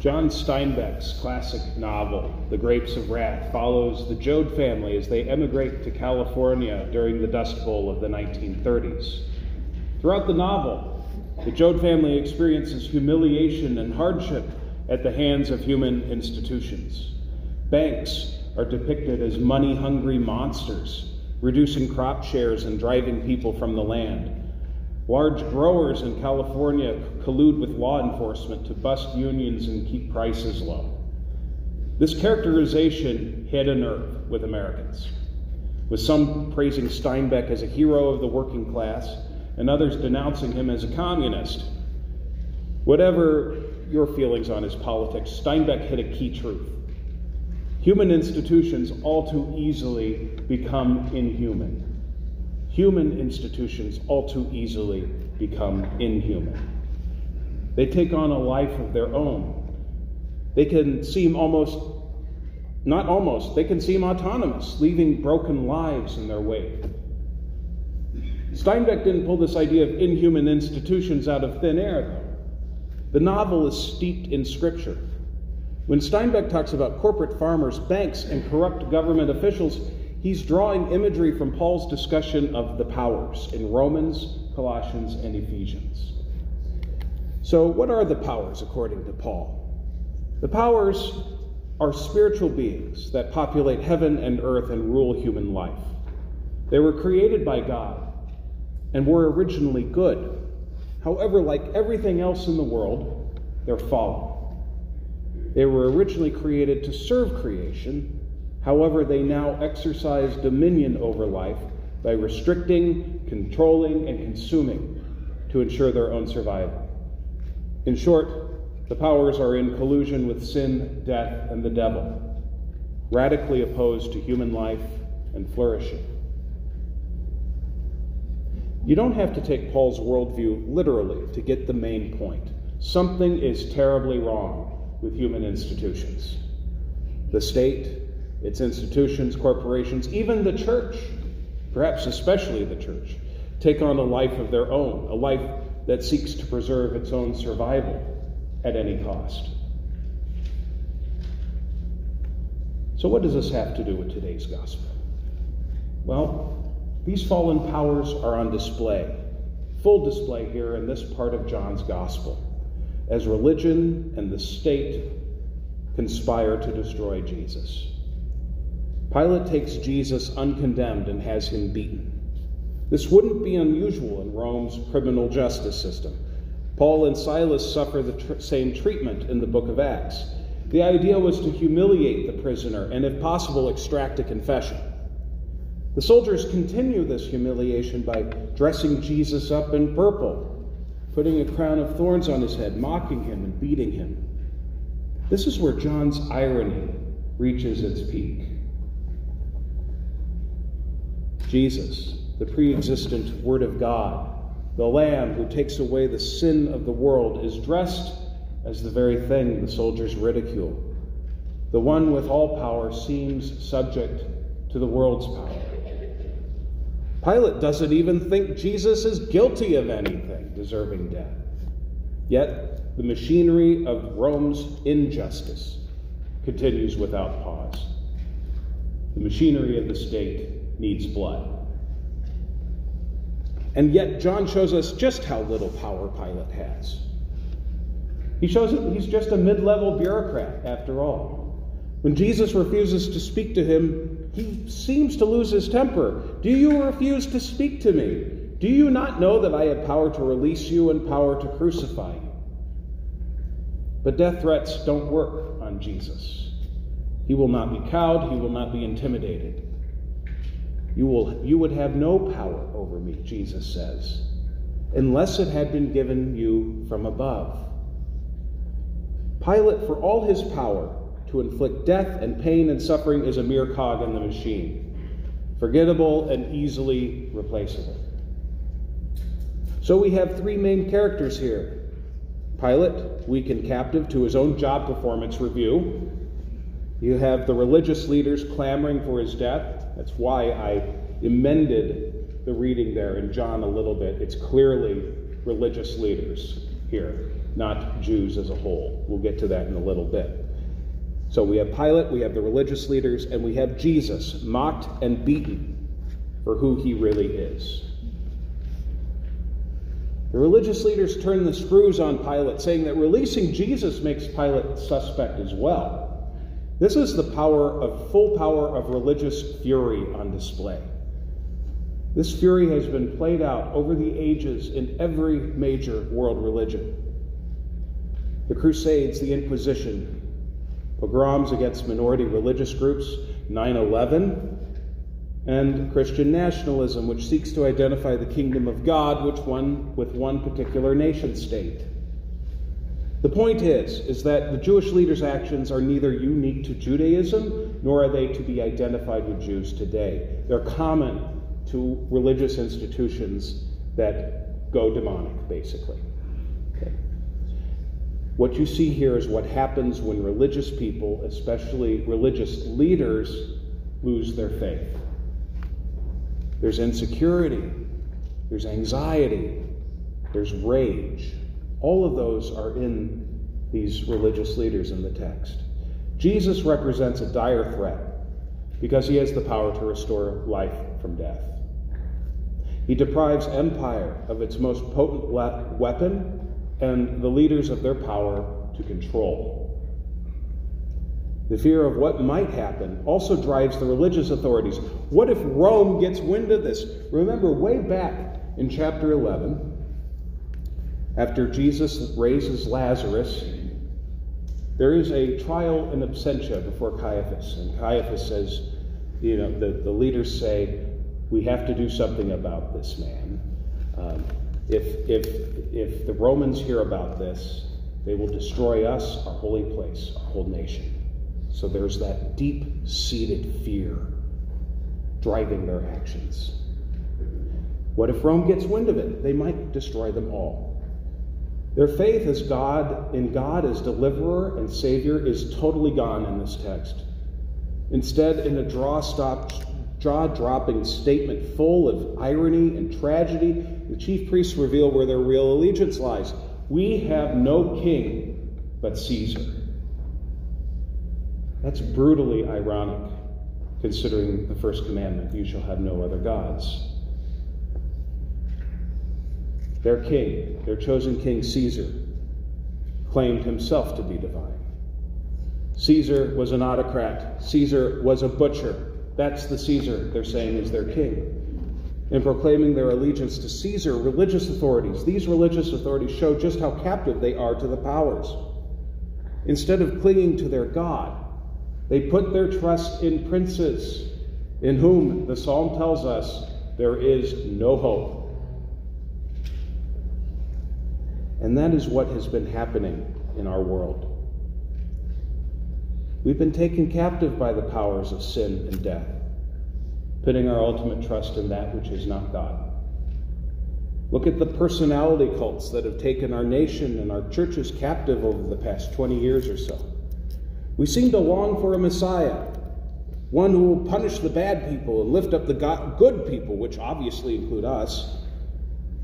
John Steinbeck's classic novel, The Grapes of Wrath, follows the Joad family as they emigrate to California during the Dust Bowl of the 1930s. Throughout the novel, the Joad family experiences humiliation and hardship at the hands of human institutions. Banks are depicted as money hungry monsters, reducing crop shares and driving people from the land. Large growers in California collude with law enforcement to bust unions and keep prices low. This characterization hit a nerve with Americans, with some praising Steinbeck as a hero of the working class and others denouncing him as a communist. Whatever your feelings on his politics, Steinbeck hit a key truth. Human institutions all too easily become inhuman human institutions all too easily become inhuman. They take on a life of their own. They can seem almost, not almost, they can seem autonomous, leaving broken lives in their wake. Steinbeck didn't pull this idea of inhuman institutions out of thin air, though. The novel is steeped in scripture. When Steinbeck talks about corporate farmers, banks, and corrupt government officials, He's drawing imagery from Paul's discussion of the powers in Romans, Colossians, and Ephesians. So, what are the powers according to Paul? The powers are spiritual beings that populate heaven and earth and rule human life. They were created by God and were originally good. However, like everything else in the world, they're fallen. They were originally created to serve creation However, they now exercise dominion over life by restricting, controlling, and consuming to ensure their own survival. In short, the powers are in collusion with sin, death, and the devil, radically opposed to human life and flourishing. You don't have to take Paul's worldview literally to get the main point. Something is terribly wrong with human institutions. The state, its institutions, corporations, even the church, perhaps especially the church, take on a life of their own, a life that seeks to preserve its own survival at any cost. So, what does this have to do with today's gospel? Well, these fallen powers are on display, full display here in this part of John's gospel, as religion and the state conspire to destroy Jesus. Pilate takes Jesus uncondemned and has him beaten. This wouldn't be unusual in Rome's criminal justice system. Paul and Silas suffer the tr- same treatment in the book of Acts. The idea was to humiliate the prisoner and, if possible, extract a confession. The soldiers continue this humiliation by dressing Jesus up in purple, putting a crown of thorns on his head, mocking him and beating him. This is where John's irony reaches its peak. Jesus, the pre existent Word of God, the Lamb who takes away the sin of the world, is dressed as the very thing the soldiers ridicule. The one with all power seems subject to the world's power. Pilate doesn't even think Jesus is guilty of anything deserving death. Yet, the machinery of Rome's injustice continues without pause. The machinery of the state needs blood. And yet, John shows us just how little power Pilate has. He shows that he's just a mid level bureaucrat, after all. When Jesus refuses to speak to him, he seems to lose his temper. Do you refuse to speak to me? Do you not know that I have power to release you and power to crucify you? But death threats don't work on Jesus. He will not be cowed, he will not be intimidated. You, will, you would have no power over me, Jesus says, unless it had been given you from above. Pilate, for all his power to inflict death and pain and suffering, is a mere cog in the machine, forgettable and easily replaceable. So we have three main characters here Pilate, weak and captive to his own job performance review. You have the religious leaders clamoring for his death. That's why I amended the reading there in John a little bit. It's clearly religious leaders. here, not Jews as a whole. We'll get to that in a little bit. So we have Pilate, we have the religious leaders, and we have Jesus, mocked and beaten for who he really is. The religious leaders turn the screws on Pilate, saying that releasing Jesus makes Pilate suspect as well. This is the power of full power of religious fury on display. This fury has been played out over the ages in every major world religion. The Crusades, the Inquisition, pogroms against minority religious groups, 9 11, and Christian nationalism, which seeks to identify the kingdom of God which one, with one particular nation state. The point is, is that the Jewish leaders' actions are neither unique to Judaism nor are they to be identified with Jews today. They're common to religious institutions that go demonic, basically. Okay. What you see here is what happens when religious people, especially religious leaders, lose their faith. There's insecurity, there's anxiety, there's rage. All of those are in these religious leaders in the text. Jesus represents a dire threat because he has the power to restore life from death. He deprives empire of its most potent weapon and the leaders of their power to control. The fear of what might happen also drives the religious authorities. What if Rome gets wind of this? Remember, way back in chapter 11, after Jesus raises Lazarus, there is a trial in absentia before Caiaphas. And Caiaphas says, you know, the, the leaders say, we have to do something about this man. Um, if, if, if the Romans hear about this, they will destroy us, our holy place, our whole nation. So there's that deep seated fear driving their actions. What if Rome gets wind of it? They might destroy them all. Their faith as God in God as deliverer and savior is totally gone in this text. Instead, in a draw stop jaw-dropping statement full of irony and tragedy, the chief priests reveal where their real allegiance lies. We have no king but Caesar. That's brutally ironic, considering the first commandment you shall have no other gods. Their king, their chosen king, Caesar, claimed himself to be divine. Caesar was an autocrat, Caesar was a butcher. That's the Caesar they're saying is their king. In proclaiming their allegiance to Caesar, religious authorities, these religious authorities show just how captive they are to the powers. Instead of clinging to their God, they put their trust in princes, in whom the psalm tells us there is no hope. And that is what has been happening in our world. We've been taken captive by the powers of sin and death, putting our ultimate trust in that which is not God. Look at the personality cults that have taken our nation and our churches captive over the past 20 years or so. We seem to long for a Messiah, one who will punish the bad people and lift up the good people, which obviously include us.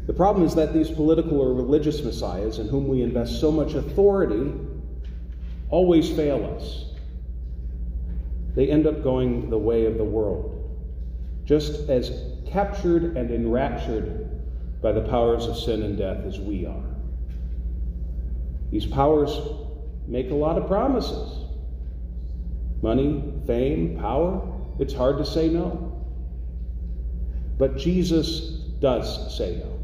The problem is that these political or religious messiahs, in whom we invest so much authority, always fail us. They end up going the way of the world, just as captured and enraptured by the powers of sin and death as we are. These powers make a lot of promises money, fame, power, it's hard to say no. But Jesus does say no.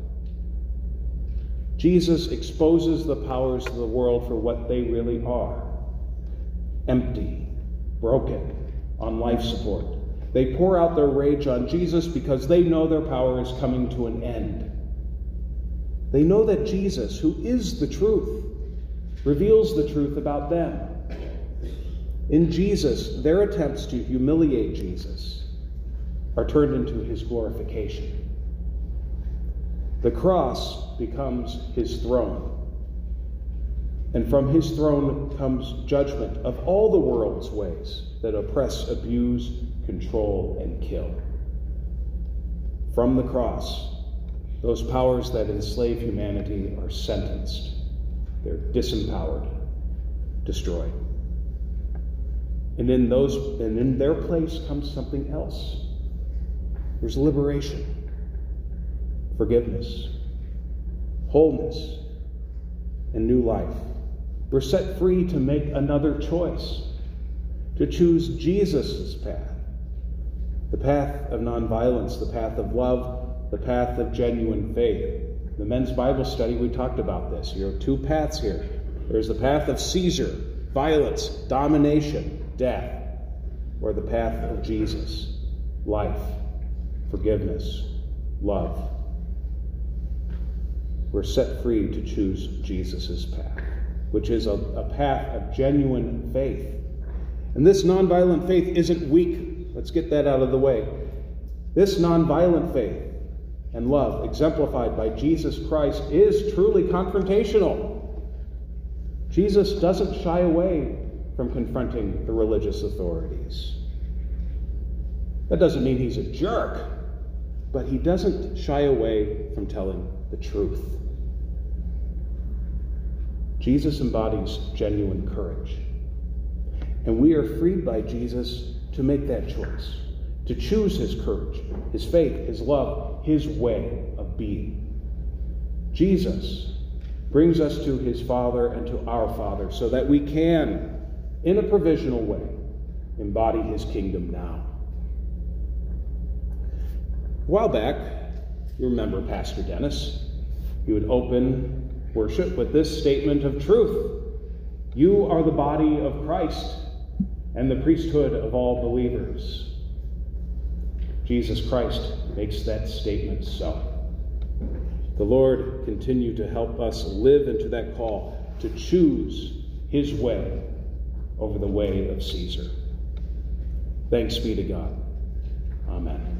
Jesus exposes the powers of the world for what they really are empty, broken, on life support. They pour out their rage on Jesus because they know their power is coming to an end. They know that Jesus, who is the truth, reveals the truth about them. In Jesus, their attempts to humiliate Jesus are turned into his glorification. The cross becomes his throne. And from his throne comes judgment of all the world's ways that oppress, abuse, control, and kill. From the cross, those powers that enslave humanity are sentenced they're disempowered, destroyed. And in those and in their place comes something else. There's liberation, forgiveness, wholeness, and new life. We're set free to make another choice, to choose Jesus' path the path of nonviolence, the path of love, the path of genuine faith. The men's Bible study, we talked about this. You have two paths here. There's the path of Caesar, violence, domination, death, or the path of Jesus, life, forgiveness, love. We're set free to choose Jesus' path, which is a, a path of genuine faith. And this nonviolent faith isn't weak Let's get that out of the way. This nonviolent faith and love, exemplified by Jesus Christ, is truly confrontational. Jesus doesn't shy away from confronting the religious authorities. That doesn't mean he's a jerk, but he doesn't shy away from telling the truth. Jesus embodies genuine courage. And we are freed by Jesus to make that choice, to choose his courage, his faith, his love, his way of being. Jesus brings us to his Father and to our Father so that we can, in a provisional way, embody his kingdom now. A while back, you remember Pastor Dennis, he would open worship with this statement of truth You are the body of Christ and the priesthood of all believers. Jesus Christ makes that statement so. The Lord continue to help us live into that call to choose his way over the way of Caesar. Thanks be to God. Amen.